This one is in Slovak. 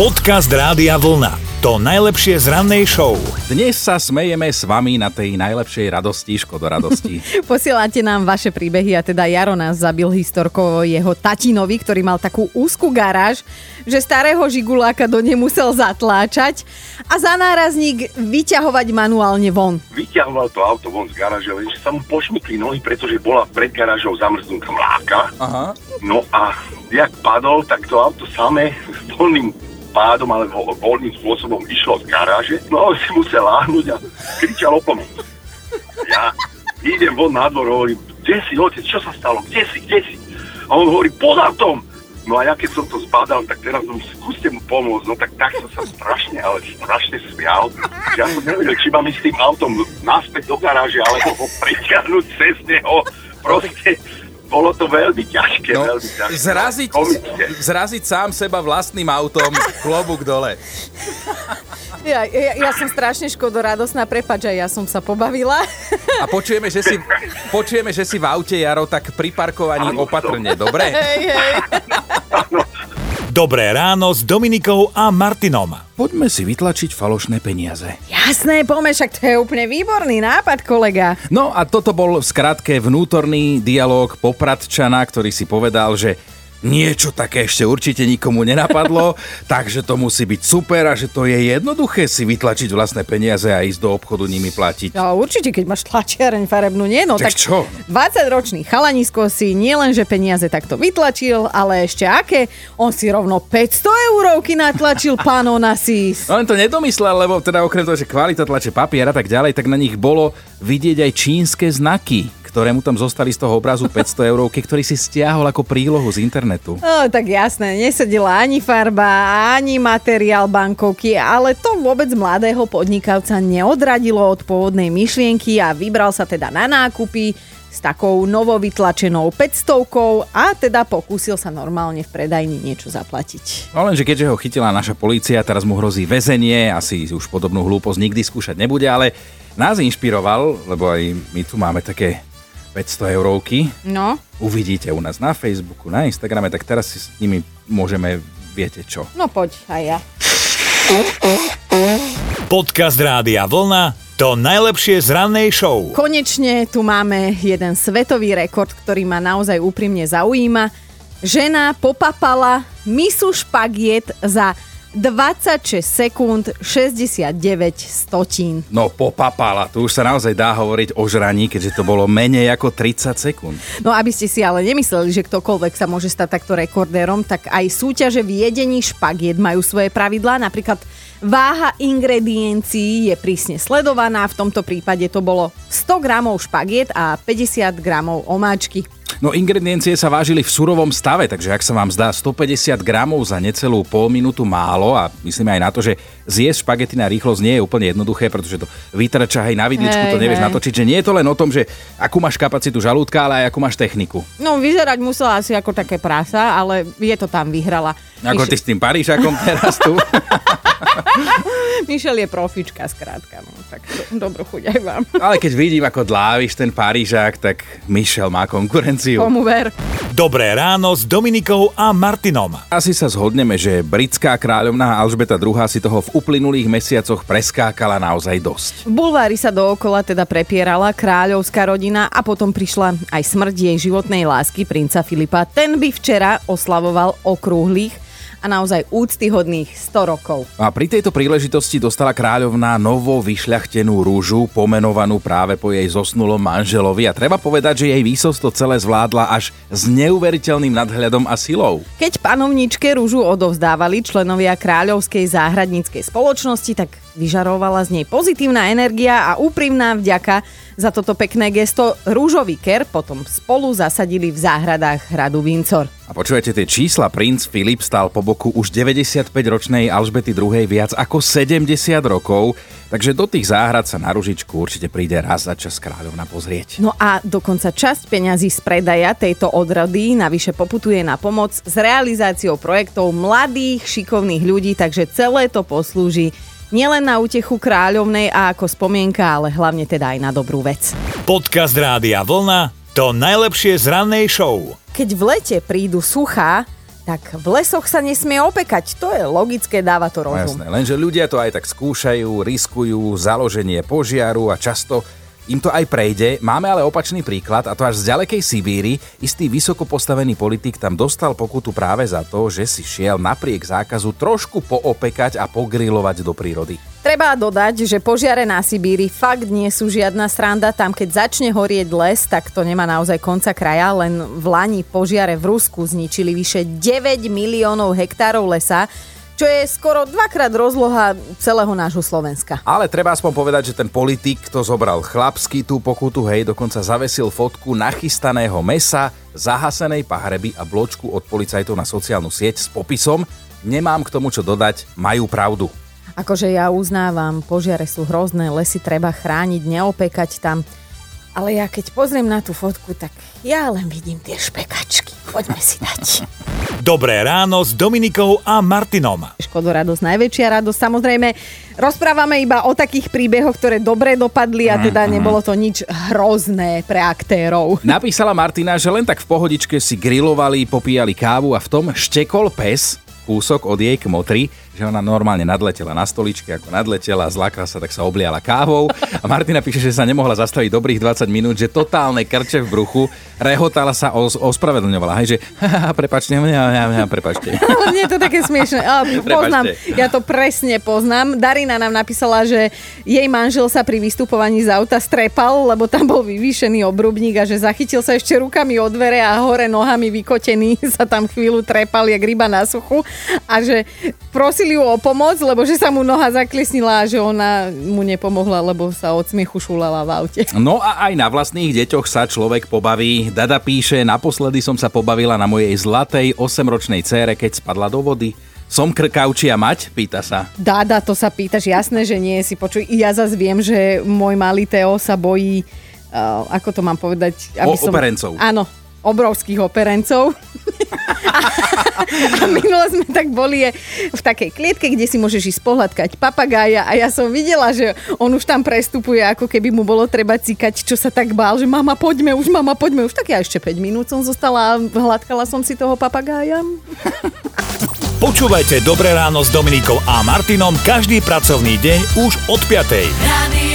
Podcast Rádia Vlna. To najlepšie z rannej show. Dnes sa smejeme s vami na tej najlepšej radosti, škodo radosti. Posielate nám vaše príbehy a teda Jaro nás zabil historkou jeho tatinovi, ktorý mal takú úzku garáž, že starého žiguláka do nej musel zatláčať a za nárazník vyťahovať manuálne von. Vyťahoval to auto von z garáže, lenže sa mu pošmykli nohy, pretože bola pred garážou zamrznutá mláka. Aha. No a jak padol, tak to auto samé s plným pádom alebo voľným spôsobom išlo z garáže, no si musel láhnuť a kričal o pomoc. Ja idem von na dvor, hovorím, kde si, otec, čo sa stalo, kde si, kde si? A on hovorí, pod autom! No a ja keď som to zbadal, tak teraz no, skúste mu pomôcť, no tak tak som sa strašne, ale strašne smial. Ja som nevedel, či mám ísť tým autom naspäť do garáže, alebo ho pritiahnuť cez neho. Proste bolo to veľmi ťažké, No, veľmi ťažké. zraziť, Komické. zraziť sám seba vlastným autom, klobúk dole. Ja, ja, ja som strašne škodoradosná, prepač, aj ja som sa pobavila. A počujeme, že si, počujeme, že si v aute, Jaro, tak pri parkovaní Áno, opatrne, dobre? hej, hej. Dobré ráno s Dominikou a Martinom. Poďme si vytlačiť falošné peniaze. Jasné, poďme, však to je úplne výborný nápad, kolega. No a toto bol v skratke vnútorný dialog Popradčana, ktorý si povedal, že niečo také ešte určite nikomu nenapadlo, takže to musí byť super a že to je jednoduché si vytlačiť vlastné peniaze a ísť do obchodu nimi platiť. No určite, keď máš tlačiareň farebnú, nie? No Tak tak, čo? 20-ročný chalanisko si nielenže peniaze takto vytlačil, ale ešte aké? On si rovno 500 eurovky natlačil pánov na sís. No len to nedomyslel, lebo teda okrem toho, že kvalita tlače papier a tak ďalej, tak na nich bolo vidieť aj čínske znaky, ktoré mu tam zostali z toho obrazu 500 eurovky, ktorý si stiahol ako prílohu z internetu. No, tak jasné, nesedela ani farba, ani materiál bankovky, ale to vôbec mladého podnikavca neodradilo od pôvodnej myšlienky a vybral sa teda na nákupy s takou novovytlačenou 500 a teda pokúsil sa normálne v predajni niečo zaplatiť. No lenže keďže ho chytila naša polícia, teraz mu hrozí väzenie, asi už podobnú hlúposť nikdy skúšať nebude, ale nás inšpiroval, lebo aj my tu máme také 500 eurovky. No, Uvidíte u nás na Facebooku, na Instagrame, tak teraz si s nimi môžeme, viete čo. no poď, aj ja. Podcast Rádia Vlna. To najlepšie z rannej show. Konečne tu máme jeden svetový rekord, ktorý ma naozaj úprimne zaujíma. Žena popapala misu špagiet za 26 sekúnd 69 stotín. No popapala, tu už sa naozaj dá hovoriť o žraní, keďže to bolo menej ako 30 sekúnd. No aby ste si ale nemysleli, že ktokoľvek sa môže stať takto rekordérom, tak aj súťaže v jedení špagiet majú svoje pravidlá. Napríklad váha ingrediencií je prísne sledovaná. V tomto prípade to bolo 100 gramov špagiet a 50 gramov omáčky. No ingrediencie sa vážili v surovom stave, takže ak sa vám zdá 150 gramov za necelú pol minútu málo a myslíme aj na to, že zjesť špagety na rýchlosť nie je úplne jednoduché, pretože to vytrča aj na vidličku, Hej, to nevieš hej. natočiť, že nie je to len o tom, že akú máš kapacitu žalúdka, ale aj akú máš techniku. No vyzerať musela asi ako také prasa, ale je to tam vyhrala. Ako ty Miš- s tým Parížakom teraz tu. Mišel je profička, skrátka. No, tak do, dobrú chuť aj vám. Ale keď vidím, ako dláviš ten Parížak, tak Michel má konkurenciu. Komu ver. Dobré ráno s Dominikou a Martinom. Asi sa zhodneme, že britská kráľovná Alžbeta II si toho v uplynulých mesiacoch preskákala naozaj dosť. V bulvári sa dookola teda prepierala kráľovská rodina a potom prišla aj smrť jej životnej lásky princa Filipa. Ten by včera oslavoval okrúhlych a naozaj úctyhodných 100 rokov. A pri tejto príležitosti dostala kráľovná novo vyšľachtenú rúžu, pomenovanú práve po jej zosnulom manželovi a treba povedať, že jej výsos to celé zvládla až s neuveriteľným nadhľadom a silou. Keď panovničke rúžu odovzdávali členovia kráľovskej záhradníckej spoločnosti, tak vyžarovala z nej pozitívna energia a úprimná vďaka za toto pekné gesto. Rúžový ker potom spolu zasadili v záhradách hradu Windsor. A počujete tie čísla, princ Filip stal po boku už 95-ročnej Alžbety II viac ako 70 rokov, takže do tých záhrad sa na ružičku určite príde raz za čas kráľovna pozrieť. No a dokonca časť peňazí z predaja tejto odrody navyše poputuje na pomoc s realizáciou projektov mladých, šikovných ľudí, takže celé to poslúži nielen na útechu kráľovnej a ako spomienka, ale hlavne teda aj na dobrú vec. Podcast Rádia Vlna. To najlepšie z rannej show. Keď v lete prídu suchá, tak v lesoch sa nesmie opekať. To je logické, dáva to No rozum. jasné, lenže ľudia to aj tak skúšajú, riskujú založenie požiaru a často im to aj prejde. Máme ale opačný príklad a to až z ďalekej Sibíry. Istý vysoko postavený politik tam dostal pokutu práve za to, že si šiel napriek zákazu trošku poopekať a pogrilovať do prírody. Treba dodať, že požiare na Sibíri fakt nie sú žiadna sranda. Tam, keď začne horieť les, tak to nemá naozaj konca kraja. Len v Lani požiare v Rusku zničili vyše 9 miliónov hektárov lesa, čo je skoro dvakrát rozloha celého nášho Slovenska. Ale treba aspoň povedať, že ten politik to zobral chlapsky tú pokutu, hej, dokonca zavesil fotku nachystaného mesa, zahasenej pahreby a bločku od policajtov na sociálnu sieť s popisom Nemám k tomu čo dodať, majú pravdu. Akože ja uznávam, požiare sú hrozné, lesy treba chrániť, neopekať tam. Ale ja keď pozriem na tú fotku, tak ja len vidím tie špekačky. Poďme si dať. Dobré ráno s Dominikou a Martinom. Škodoradosť, najväčšia radosť. Samozrejme, rozprávame iba o takých príbehoch, ktoré dobre dopadli a teda nebolo to nič hrozné pre aktérov. Napísala Martina, že len tak v pohodičke si grilovali, popíjali kávu a v tom štekol pes kúsok od jej kmotry, že ona normálne nadletela na stoličke, ako nadletela, zlákla sa, tak sa obliala kávou. A Martina píše, že sa nemohla zastaviť dobrých 20 minút, že totálne krče v bruchu, rehotala sa, os- ospravedlňovala, hej, že prepačte, ja, prepačte. Mne je to také smiešne. A, poznám, ja to presne poznám. Darina nám napísala, že jej manžel sa pri vystupovaní z auta strepal, lebo tam bol vyvýšený obrubník a že zachytil sa ešte rukami od dvere a hore nohami vykotený sa tam chvíľu trepal, jak ryba na suchu a že prosili ju o pomoc, lebo že sa mu noha zaklesnila a že ona mu nepomohla, lebo sa od smiechu šulala v aute. No a aj na vlastných deťoch sa človek pobaví. Dada píše, naposledy som sa pobavila na mojej zlatej 8-ročnej cére, keď spadla do vody. Som krkavčia mať? Pýta sa. Dáda, to sa pýtaš, jasné, že nie si počuj. Ja zase viem, že môj malý Teo sa bojí, uh, ako to mám povedať? O- operencov. Áno, obrovských operencov. A minule sme tak boli v takej klietke, kde si môžeš ísť pohľadkať papagája a ja som videla, že on už tam prestupuje, ako keby mu bolo treba cikať, čo sa tak bál, že mama poďme už, mama poďme už. Tak ja ešte 5 minút som zostala a hladkala som si toho papagája. Počúvajte Dobré ráno s Dominikou a Martinom každý pracovný deň už od 5. Radio